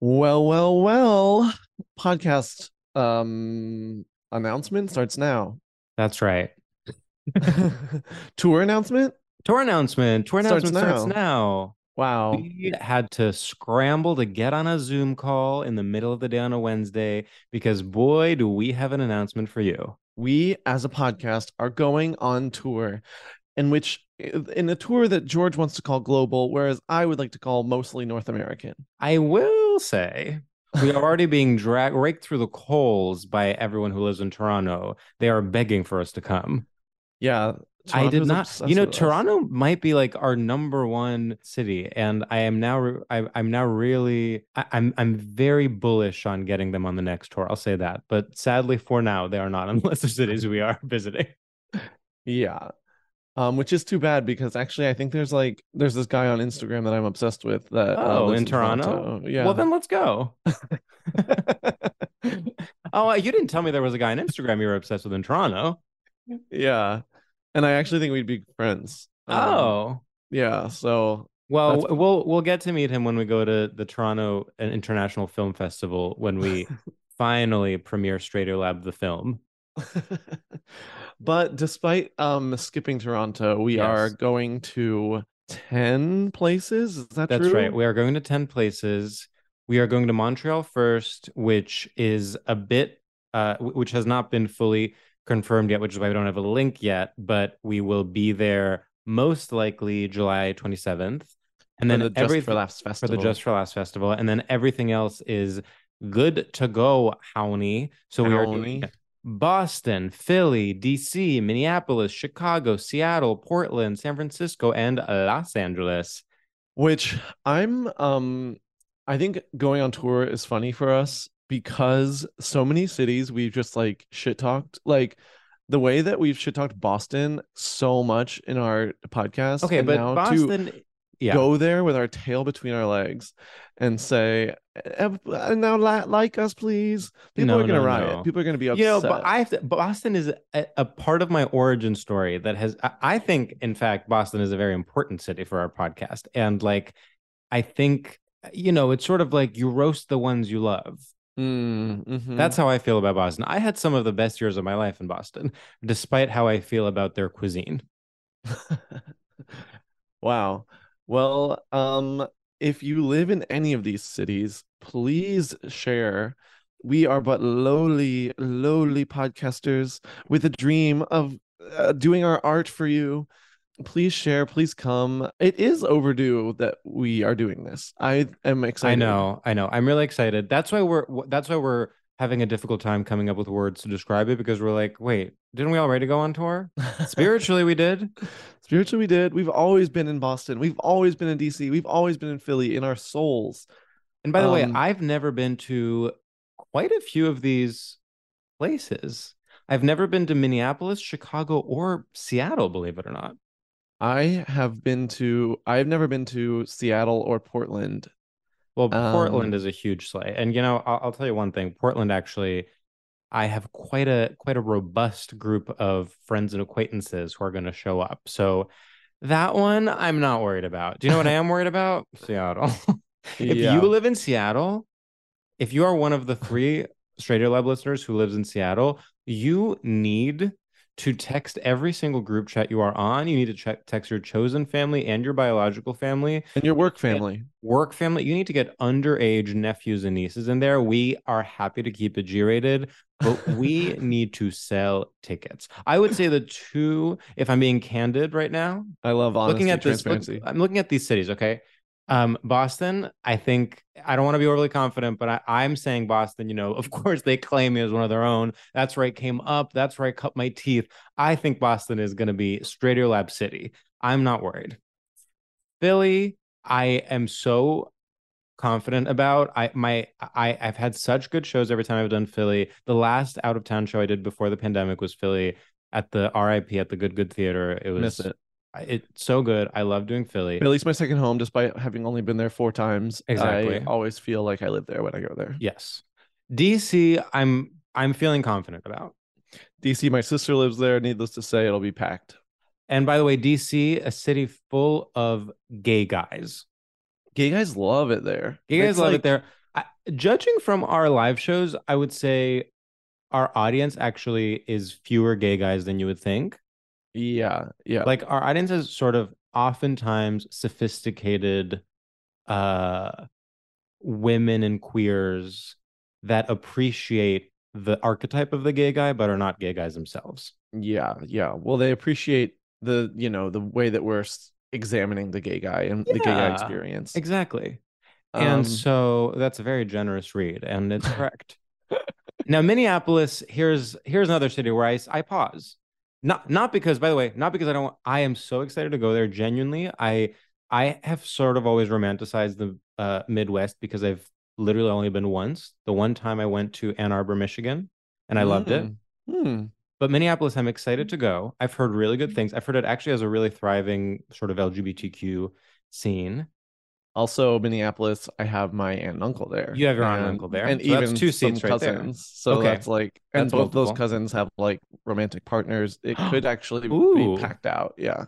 Well, well, well. Podcast um announcement starts now. That's right. Tour announcement? Tour announcement. Tour Starts announcement starts now. Wow. We had to scramble to get on a Zoom call in the middle of the day on a Wednesday because boy, do we have an announcement for you. We as a podcast are going on tour in which in a tour that George wants to call global, whereas I would like to call mostly North American. I will say we are already being dragged raked through the coals by everyone who lives in Toronto. They are begging for us to come. Yeah. I did not. You know, with us. Toronto might be like our number one city, and I am now. I, I'm now really. I, I'm. I'm very bullish on getting them on the next tour. I'll say that. But sadly, for now, they are not unless the cities we are visiting. Yeah. Um, which is too bad because actually I think there's like there's this guy on Instagram that I'm obsessed with that uh, Oh, lives in Toronto. Yeah. Well, then let's go. Oh, you didn't tell me there was a guy on Instagram you were obsessed with in Toronto. yeah. And I actually think we'd be friends. Um, Oh. yeah. So Well, That's- we'll we'll get to meet him when we go to the Toronto International Film Festival when we finally premiere StraightioLab the film. but despite um skipping Toronto, we are going to 10 places. Is that That's true? right. We are going to 10 places. We are going to Montreal first, which is a bit uh which has not been fully confirmed yet, which is why we don't have a link yet, but we will be there most likely July 27th. And For then the Just for Laughs for the Just for Laughs festival, and then everything else is good to go, Howney. So we are doing. Boston, Philly, DC, Minneapolis, Chicago, Seattle, Portland, San Francisco, and Los Angeles. which I'm um I think going on tour is funny for us because so many cities we've just like shit talked like the way that we've shit talked Boston so much in our podcast Okay, and but now to Boston, yeah, go there with our tail between our legs and say "Eh, eh, now like us please people No, are gonna no, riot no. people are gonna be upset you know, but I have to, Boston is a, a part of my origin story that has. I, I think, in fact, Boston is a very important city for our podcast, and like, I think you know, it's sort of like you roast the ones you love. Mm, mhm. That's how I feel about Boston. I had some of the best years of my life in Boston, despite how I feel about their cuisine. Wow. Well, um, if you live in any of these cities, please share. We are but lowly, lowly podcasters with a dream of uh, doing our art for you. Please share, please come. It is overdue that we are doing this. I am excited. I know, I know. I'm really excited. That's why we're that's why we're having a difficult time coming up with words to describe it because we're like, wait, didn't we already go on tour? Spiritually, we did. Spiritually, we did. We've always been in Boston. We've always been in DC. We've always been in Philly in our souls. And by the way, Um, I've never been to quite a few of these places. I've never been to Minneapolis, Chicago, or Seattle, believe it or not. I have been to. I've never been to Seattle or Portland. Well, Portland Um, is a huge slay, and you know, I'll, I'll tell you one thing. Portland actually, I have quite a quite a robust group of friends and acquaintances who are going to show up. So that one I'm not worried about. Do you know what I am worried about? Seattle. if Yeah. you live in Seattle, if you are one of the three Straight Lab listeners who lives in Seattle, you need to text every single group chat you are on. You need to check, text your chosen family and your biological family and your work family. work family, you need to get underage nephews and nieces in there. We are happy to keep it G rated, but we need to sell tickets. I would say the two, if I'm being candid right now, I love honesty, looking at this, look- I'm looking at these cities, okay? Um, Boston, I think I don't want to be overly confident, but I, I'm saying Boston, you know, of course they claim me as one of their own. That's where I came up. That's where I cut my teeth. I think Boston is going to be StraightioLab City. I'm not worried. Philly, I am so confident about. I my I I've had such good shows every time I've done Philly. The last out of town show I did before the pandemic was Philly at the RIP at the Good Good Theater. It was it. I- It's so good. I love doing Philly. Philly's my second home, despite having only been there four times. Exactly. I always feel like I live there when I go there. Yes. DC, I'm I'm feeling confident about. DC, my sister lives there. Needless to say, it'll be packed. And by the way, DC, a city full of gay guys. Gay guys love it there. Gay guys It's love like- it there. I, judging from our live shows, I would say our audience actually is fewer gay guys than you would think. Yeah, yeah. Like our audience is sort of oftentimes sophisticated uh women and queers that appreciate the archetype of the gay guy but are not gay guys themselves. Yeah, yeah. Well, they appreciate the, you know, the way that we're examining the gay guy and the gay guy experience. Exactly. Um, and so that's a very generous read and it's correct. now Minneapolis, here's here's another city where I I pause. Not not because by the way, not because I don't I am so excited to go there genuinely. I I have sort of always romanticized the uh, Midwest because I've literally only been once. The one time I went to Ann Arbor, Michigan, and I loved it. Hmm. But Minneapolis, I'm excited to go. I've heard really good things. I've heard it actually has a really thriving sort of LGBTQ scene. Also, Minneapolis, I have my aunt and uncle there. You have your aunt and uncle there. and So even two seats right there. cousins. So Okay. that's like, and That's both those cousins have like romantic partners. It could actually Ooh. be packed out. Yeah.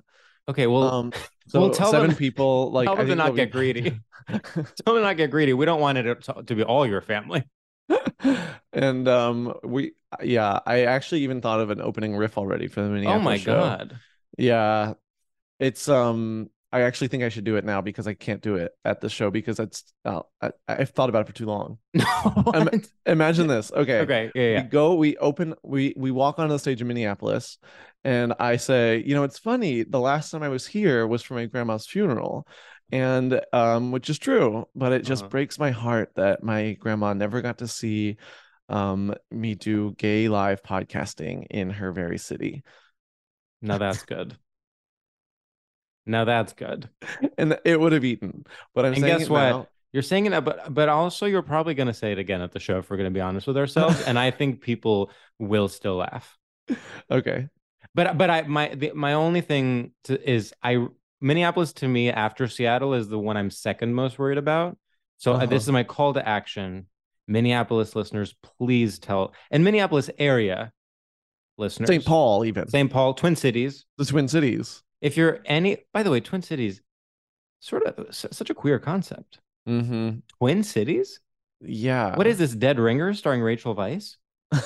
Okay, well, um. So well, tell seven them- people. Like, tell I them to not get be- greedy. tell them not get greedy. We don't want it to, to be all your family. and um, we yeah, I actually even thought of an opening riff already for the Minneapolis. Oh my show. god! Yeah, it's um. I actually think I should do it now because I can't do it at the show because it's. Uh, I, I've thought about it for too long. Um. Imagine this. Okay. okay. Yeah. Yeah. We go. We open. We we walk onto the stage in Minneapolis, and I say, you know, it's funny. The last time I was here was for my grandma's funeral, and um, which is true. But it just Uh-huh. breaks my heart that my grandma never got to see um me do gay live podcasting in her very city Now that's good. Now that's good. and it would have eaten but i'm And saying guess what? now. You're saying it, but but also you're probably going to say it again at the show if we're going to be honest with ourselves. and I think people will still laugh. okay But but I my the, my only thing to, is I Minneapolis to me after Seattle is the one I'm second most worried about. So uh, Uh-huh. this is my call to action. Minneapolis listeners, please tell and Minneapolis area listeners, st paul even St. Paul, Twin Cities. the twin cities If you're any, by the way, Twin Cities, sort of such a queer concept. mm-hmm Twin Cities. yeah What is this? Dead Ringer starring Rachel Weisz.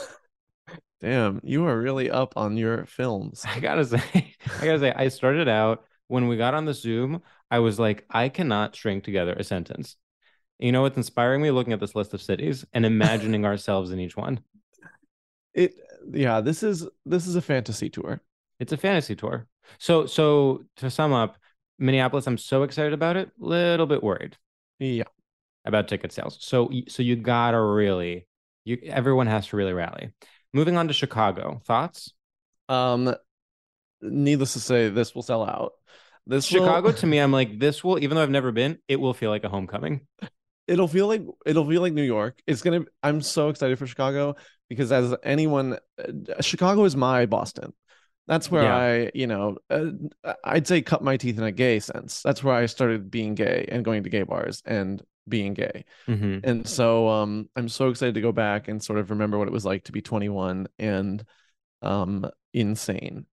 damn you are really up on your films I gotta say, I gotta say, I started out when we got on the Zoom. I was like, I cannot string together a sentence. You know what's inspiring me? Looking at this list of cities and imagining ourselves in each one. it yeah this is this is a fantasy tour It's a fantasy tour. So, so to sum up, Minneapolis, I'm so excited about it. Little bit worried yeah about ticket sales. So, so you gotta really, you everyone has to really rally. Moving on to Chicago, thoughts? um needless to say this will sell out this will- Chicago to me, I'm like, this will, even though I've never been, it will feel like a homecoming. it'll feel like it'll feel like New York. It's gonna. I'm so excited for Chicago because as anyone, uh, Chicago is my Boston. That's where Yeah. I, you know, uh, I'd say cut my teeth in a gay sense. That's where I started being gay and going to gay bars and being gay. Mhm. And so um I'm so excited to go back and sort of remember what it was like to be 21 and um insane.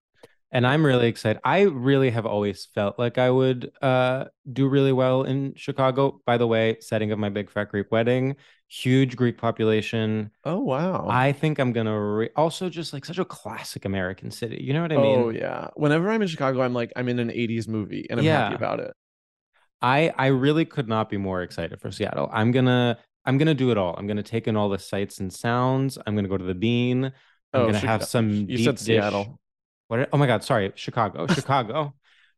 And I'm really excited. I really have always felt like I would uh, do really well in Chicago. By the way, setting of my big fat Greek wedding, huge Greek population. Oh wow. I think I'm gonna re- also just like such a classic American city. You know what I mean? oh yeah. Whenever I'm in Chicago, I'm like I'm in an 80s movie and I'm happy about it. I I really could not be more excited for Seattle. I'm gonna I'm gonna do it all. I'm gonna take in all the sights and sounds. I'm gonna go to the Bean. I'm Oh, gonna have some. You deep said dish- Seattle. What? Oh my God! Sorry, Chicago. Chicago.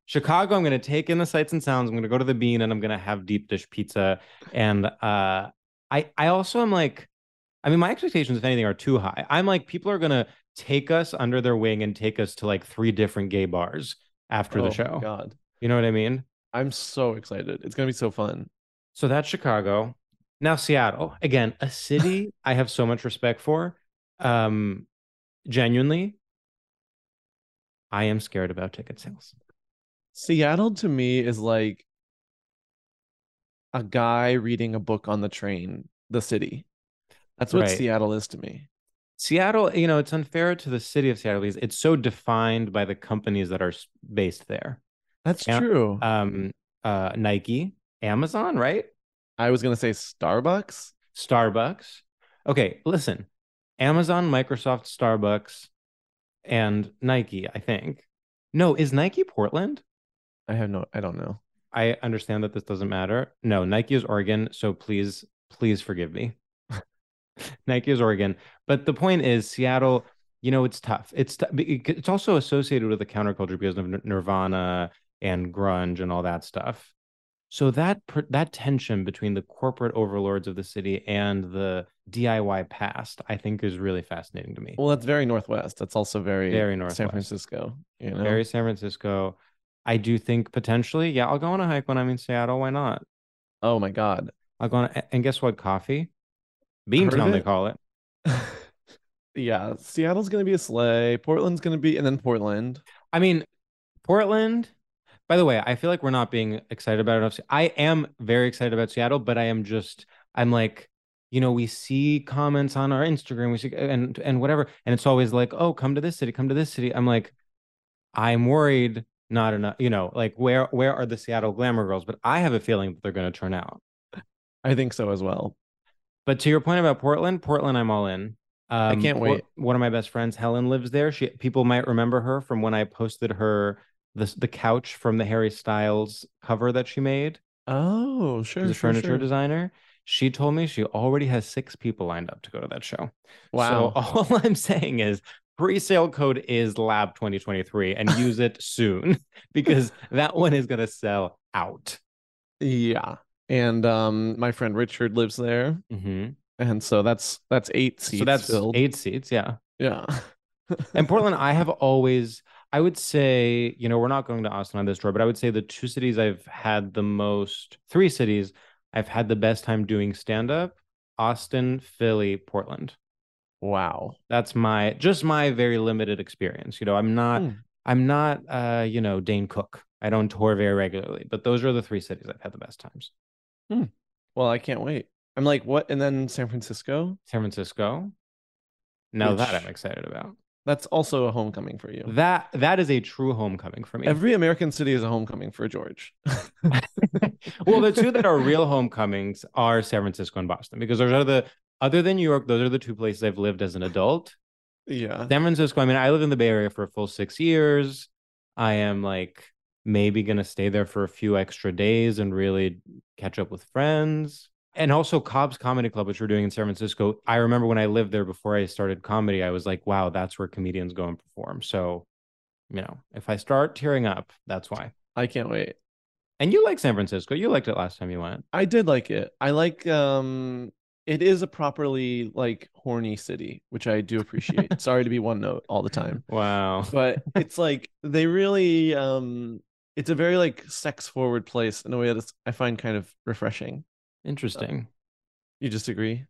Chicago. I'm gonna take in the sights and sounds. I'm gonna go to the Bean and I'm gonna have deep dish pizza. And uh, I I also am like, I mean, my expectations, if anything, are too high. I'm like, people are gonna take us under their wing and take us to like three different gay bars after Oh the show. God. You know what I mean? I'm so excited. It's gonna be so fun. So that's Chicago. Now Seattle. Again, a city I have so much respect for. Um genuinely I am scared about ticket sales. Seattle to me is like a guy reading a book on the train, the city. That's what Right. Seattle is to me. Seattle, you know, it's unfair to the city of Seattle because it's so defined by the companies that are based there. That's Yeah. true. Um uh Nike, Amazon, right? I was gonna say Starbucks. Starbucks. Okay, listen. Amazon, Microsoft, Starbucks, and Nike, I think. No, is Nike Portland? I have no I don't know. I understand that this doesn't matter. No, Nike is Oregon, so please, please forgive me. Nike is Oregon, but the point is, Seattle. You know, it's tough. It's t- it's also associated with the counterculture because of Nir- Nirvana and grunge and all that stuff. So that pr- that tension between the corporate overlords of the city and the DIY past, I think, is really fascinating to me. Well, that's very northwest. That's also very Very San Francisco. You know, Very San Francisco. I do think potentially, yeah, I'll go on a hike when I'm in Seattle. Why not? oh my god. I'll go on, a, and guess what? Coffee, Beantown, they call it. yeah, Seattle's gonna be a sleigh. Portland's gonna be, and then Portland. I mean, Portland. By the way, I feel like we're not being excited about it enough. I am very excited about Seattle, but I am just, I'm like, you know, we see comments on our Instagram, we see and and whatever, and it's always like, oh, come to this city, come to this city. I'm like, I'm worried, not enough, you know, like where where are the Seattle glamour girls? But I have a feeling that they're going to turn out. I think so as well. But to your point about Portland, Portland, I'm all in. Um, can't wait. One of my best friends, Helen, lives there. She people might remember her from when I posted her the the couch from the Harry Styles cover that she made. Oh, sure. She's a sure, furniture sure. designer. She told me she already has six people lined up to go to that show. Wow. So all I'm saying is pre-sale code is lab 2023 and use it soon because that one is going to sell out. Yeah. And um my friend Richard lives there. Mhm. And so that's that's eight seats So that's filled. eight seats. Yeah. Yeah. And Portland, I have always, I would say, you know, we're not going to Austin on this tour, but I would say the two cities I've had the most, three cities I've had the best time doing stand up Austin, Philly, Portland. Wow. That's my, just my very limited experience. You know, I'm not, Hmm. I'm not, uh, you know, Dane Cook. I don't tour very regularly, but those are the three cities I've had the best times. Well, I can't wait. I'm like, what? And then San Francisco? San Francisco. Now that I'm excited about. That's also a homecoming for you. That that is a true homecoming for me. Every American city is a homecoming for George. well, the two that are real homecomings are San Francisco and Boston because those are the other than New York, those are the two places I've lived as an adult. yeah. San Francisco, I mean, I lived in the Bay Area for a full six years. I am like maybe gonna stay there for a few extra days and really catch up with friends. And also Cobb's Comedy Club, which we're doing in San Francisco. I remember when I lived there before I started comedy, I was like, wow, that's where comedians go and perform. So, you know, if I start tearing up, that's why. I can't wait. And you like San Francisco. You liked it last time you went. I did like it. I like um it is a properly like horny city, which I do appreciate. Sorry to be one note all the time. Wow. But it's like they really um it's a very like sex forward place in a way that I find kind of refreshing. Interesting. You just agree?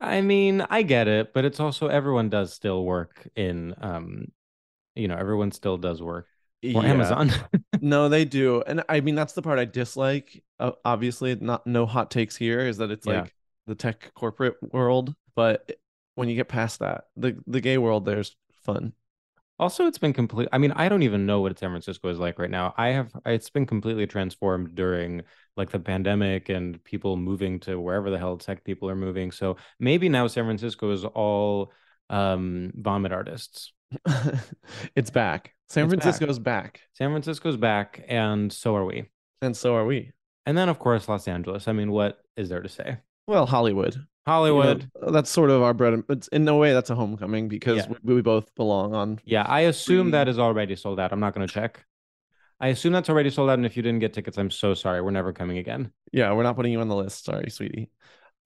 I mean, I get it, but it's also everyone does still work in um you know, everyone still does work for Yeah. Amazon. no, they do, and I mean that's the part I dislike. Uh, obviously, not no hot takes here is that it's Yeah. like the tech corporate world, but when you get past that, the the gay world there's fun. Also, it's been complete. I mean, I don't even know what San Francisco is like right now. I have, it's been completely transformed during like the pandemic and people moving to wherever the hell tech people are moving. So maybe now San Francisco is all um vomit artists. it's back. San It's back. Francisco's back. San Francisco's back, and so are we. and so are we. And then, of course, Los Angeles. I mean, what is there to say? Well, Hollywood. You know, Hollywood. that's sort of our bread. and- It's in no way that's a homecoming because Yeah. we, we both belong on. Yeah, I assume that is already sold out. I'm not going to check. I assume that's already sold out. And if you didn't get tickets, I'm so sorry. We're never coming again. Yeah, we're not putting you on the list. Sorry, sweetie.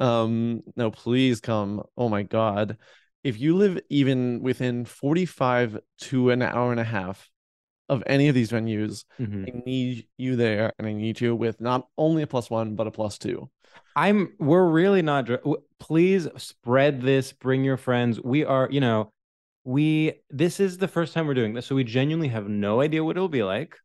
Um, no, please come. Oh my God. If you live even within 45 to an hour and a half of any of these venues, Mhm. I need you there and I need you with not only a plus one, but a plus two. I'm. We're really not. Please spread this. Bring your friends. We are. You know, we. This is the first time we're doing this, so we genuinely have no idea what it'll be like.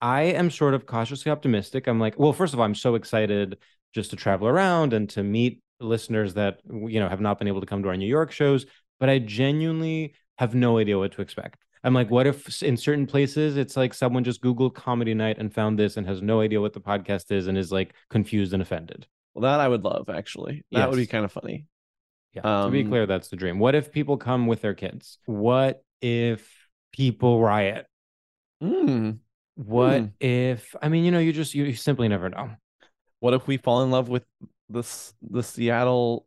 I am sort of cautiously optimistic. I'm like, well, first of all, I'm so excited just to travel around and to meet listeners that you know have not been able to come to our New York shows. But I genuinely have no idea what to expect. I'm like, what if in certain places it's like someone just Googled comedy night and found this and has no idea what the podcast is and is like confused and offended. Well, that I would love actually. That would be kind of funny. Yeah. to be Um, clear, that's the dream. What if people come with their kids? What if people riot? Mm. What Hmm. if I mean, you know, you just you simply never know. What if we fall in love with this the Seattle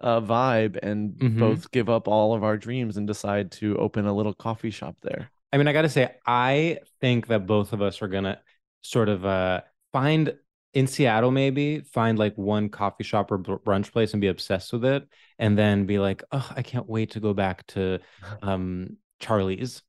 uh vibe and Mhm. both give up all of our dreams and decide to open a little coffee shop there? I mean, I got to say, I think that both of us are gonna sort of uh find in Seattle maybe find like one coffee shop or brunch place and be obsessed with it, and then be like, oh, I can't wait to go back to um Charlie's.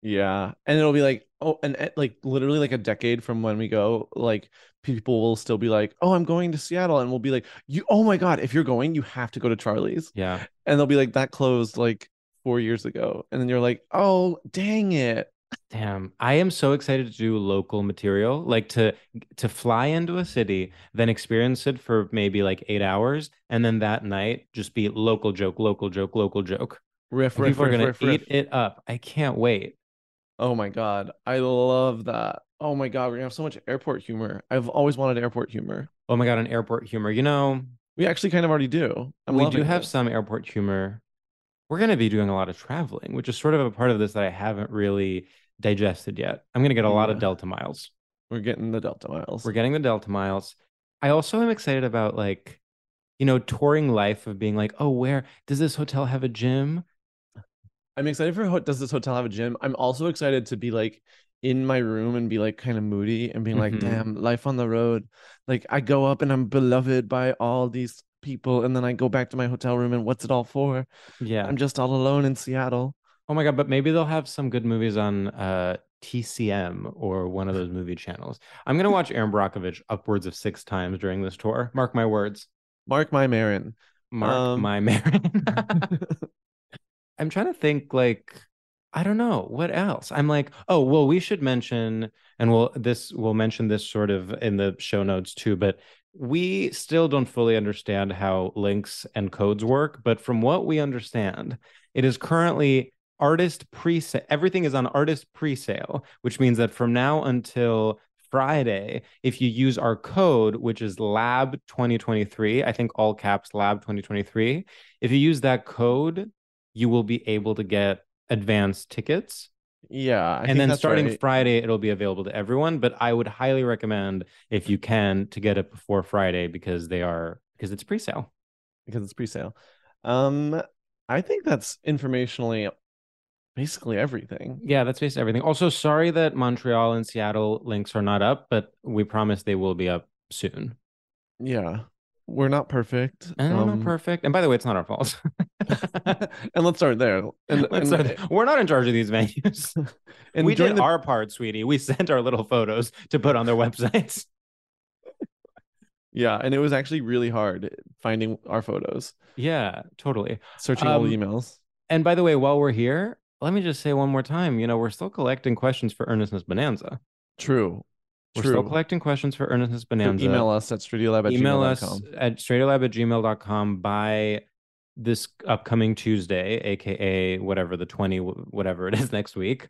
Yeah. And it'll be like, oh, and eh, like literally like a decade from when we go, like people will still be like, oh, I'm going to Seattle. And we'll be like, you, oh my God, if you're going, you have to go to Charlie's. Yeah. And they'll be like, that closed like four years ago. And then you're like, oh, dang it. Damn, I am so excited to do local material, like to to fly into a city, then experience it for maybe like eight hours, and then that night just be local joke, local joke, local joke. Riff, riff, people are riff, gonna riff, eat riff. it up. I can't wait. Oh my God. I love that. Oh my God. We're gonna have so much airport humor. I've always wanted airport humor. Oh my god, an airport humor. You know, We actually kind of already do. I'm we do have this. some airport humor. We're gonna be doing a lot of traveling, which is sort of a part of this that I haven't really digested yet. I'm gonna get a lot of Delta miles. We're getting the Delta miles. We're getting the Delta miles. I also am excited about like, you know, touring life of being like, oh, where does this hotel have a gym? I'm excited for ho- does this hotel have a gym? I'm also excited to be like in my room and be like kind of moody and being like, Mhm. damn, life on the road. Like I go up and I'm beloved by all these people, and then I go back to my hotel room and what's it all for? Yeah. I'm just all alone in Seattle. Oh my god, but maybe they'll have some good movies on uh TCM or one of those movie channels. I'm gonna watch Erin Brockovich upwards of six times during this tour. Mark my words. Mark my Marin. Mark Um, my Marin. I'm trying to think like I don't know what else. I'm like, oh well, we should mention, and we'll this we'll mention this sort of in the show notes too, but we still don't fully understand how links and codes work. But from what we understand, it is currently artist pre everything is on artist pre-sale, which means that from now until Friday, if you use our code, which is lab 2023, I think all caps lab 2023, if you use that code, you will be able to get advanced tickets. yeah, I and then starting right. Friday, it'll be available to everyone. But I would highly recommend if you can to get it before Friday because they are because it's pre-sale. because it's pre-sale. Um, I think that's informationally basically everything. Yeah, that's basically everything. Also, sorry that Montreal and Seattle links are not up, but we promise they will be up soon. Yeah, we're not perfect. And they're Um, not perfect. And by the way, it's not our fault. and let's start there. And, Let's and, start- We're not in charge of these venues. and we did the- our part, sweetie. We sent our little photos to put on their websites. Yeah, and it was actually really hard finding our photos, Yeah, totally. searching all the Um, emails. And by the way, while we're here, let me just say one more time, you know, we're still collecting questions for Earnestness Bonanza. True. We're True. still collecting questions for Earnestness So Bonanza. email us at straightiolab at email us gmail.com. at at gmail.com by this upcoming Tuesday, aka whatever the 20 whatever it is next week.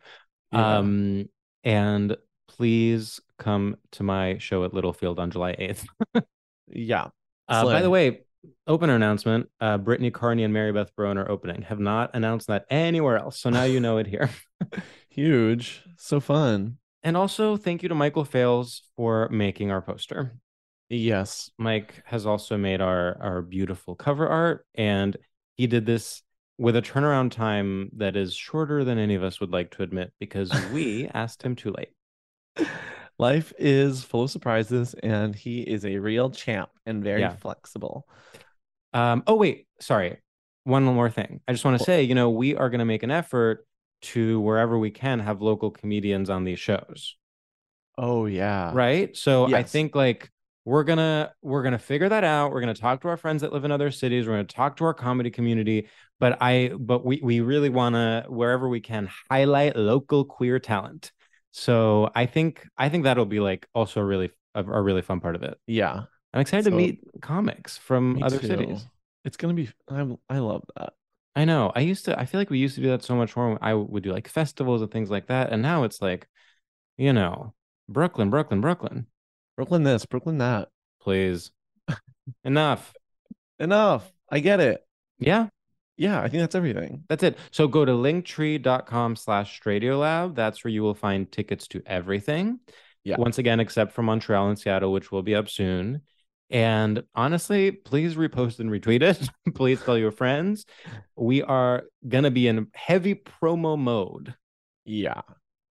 Yeah. Um and please come to my show at Littlefield on July 8th. Yeah. Uh, by the way, opener announcement, uh Brittany Carney and Mary Beth Barone are opening. Have not announced that anywhere else. So now you know it here. Huge. So fun. And also thank you to Michael Fales for making our poster. Yes. Mike has also made our our beautiful cover art, and he did this with a turnaround time that is shorter than any of us would like to admit because we asked him too late. Life is full of surprises, and he is a real champ and very Yeah. flexible. Um, oh wait, sorry, one more thing. I just want to Well- say, you know, we are going to make an effort to wherever we can have local comedians on these shows, Oh yeah. right? So I think like we're gonna we're gonna figure that out. We're gonna talk to our friends that live in other cities. We're gonna talk to our comedy community. But I but we we really wanna wherever we can highlight local queer talent. So I think I think that'll be like also a really a, a really fun part of it. Yeah. I'm excited So- to meet comics from Me other too. cities. It's gonna be. I I love that. I know. I used to I feel like we used to do that so much more. I would do like festivals and things like that. And now it's like, you know, Brooklyn, Brooklyn, Brooklyn. Brooklyn this, Brooklyn that. Please. Enough. Enough. I get it. Yeah. Yeah, I think that's everything. That's it. So go to linktree.com slash StraightioLab. That's where you will find tickets to everything. Yeah. Once again, except for Montreal and Seattle, which will be up soon. And honestly, please repost and retweet it. please tell your friends. We are going to be in heavy promo mode. Yeah.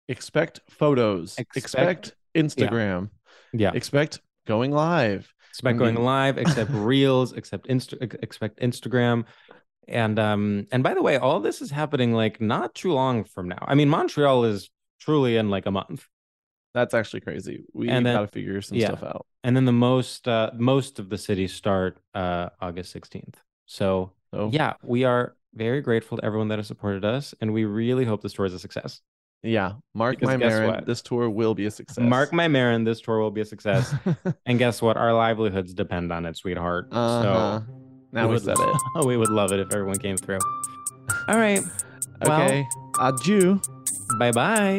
Expect photos. Expect- Expect, Instagram. Yeah. Expect going live. Expect I going live, except reels, except Insta- expect Instagram. And um and by the way, all this is happening like not too long from now. I mean, Montreal is truly in like a month. That's actually crazy. We And then- gotta figure some yeah. stuff out. and then the most uh most of the cities start uh august 16th so So yeah we are very grateful to everyone that has supported us and we really hope this tour is a success yeah. Mark Because my Marin, what? this tour will be a success. mark my marin this tour will be a success and guess what our livelihoods depend on it sweetheart uh-huh. so now we would, said it. we would love it if everyone came through all right Well- Okay. Adieu. bye bye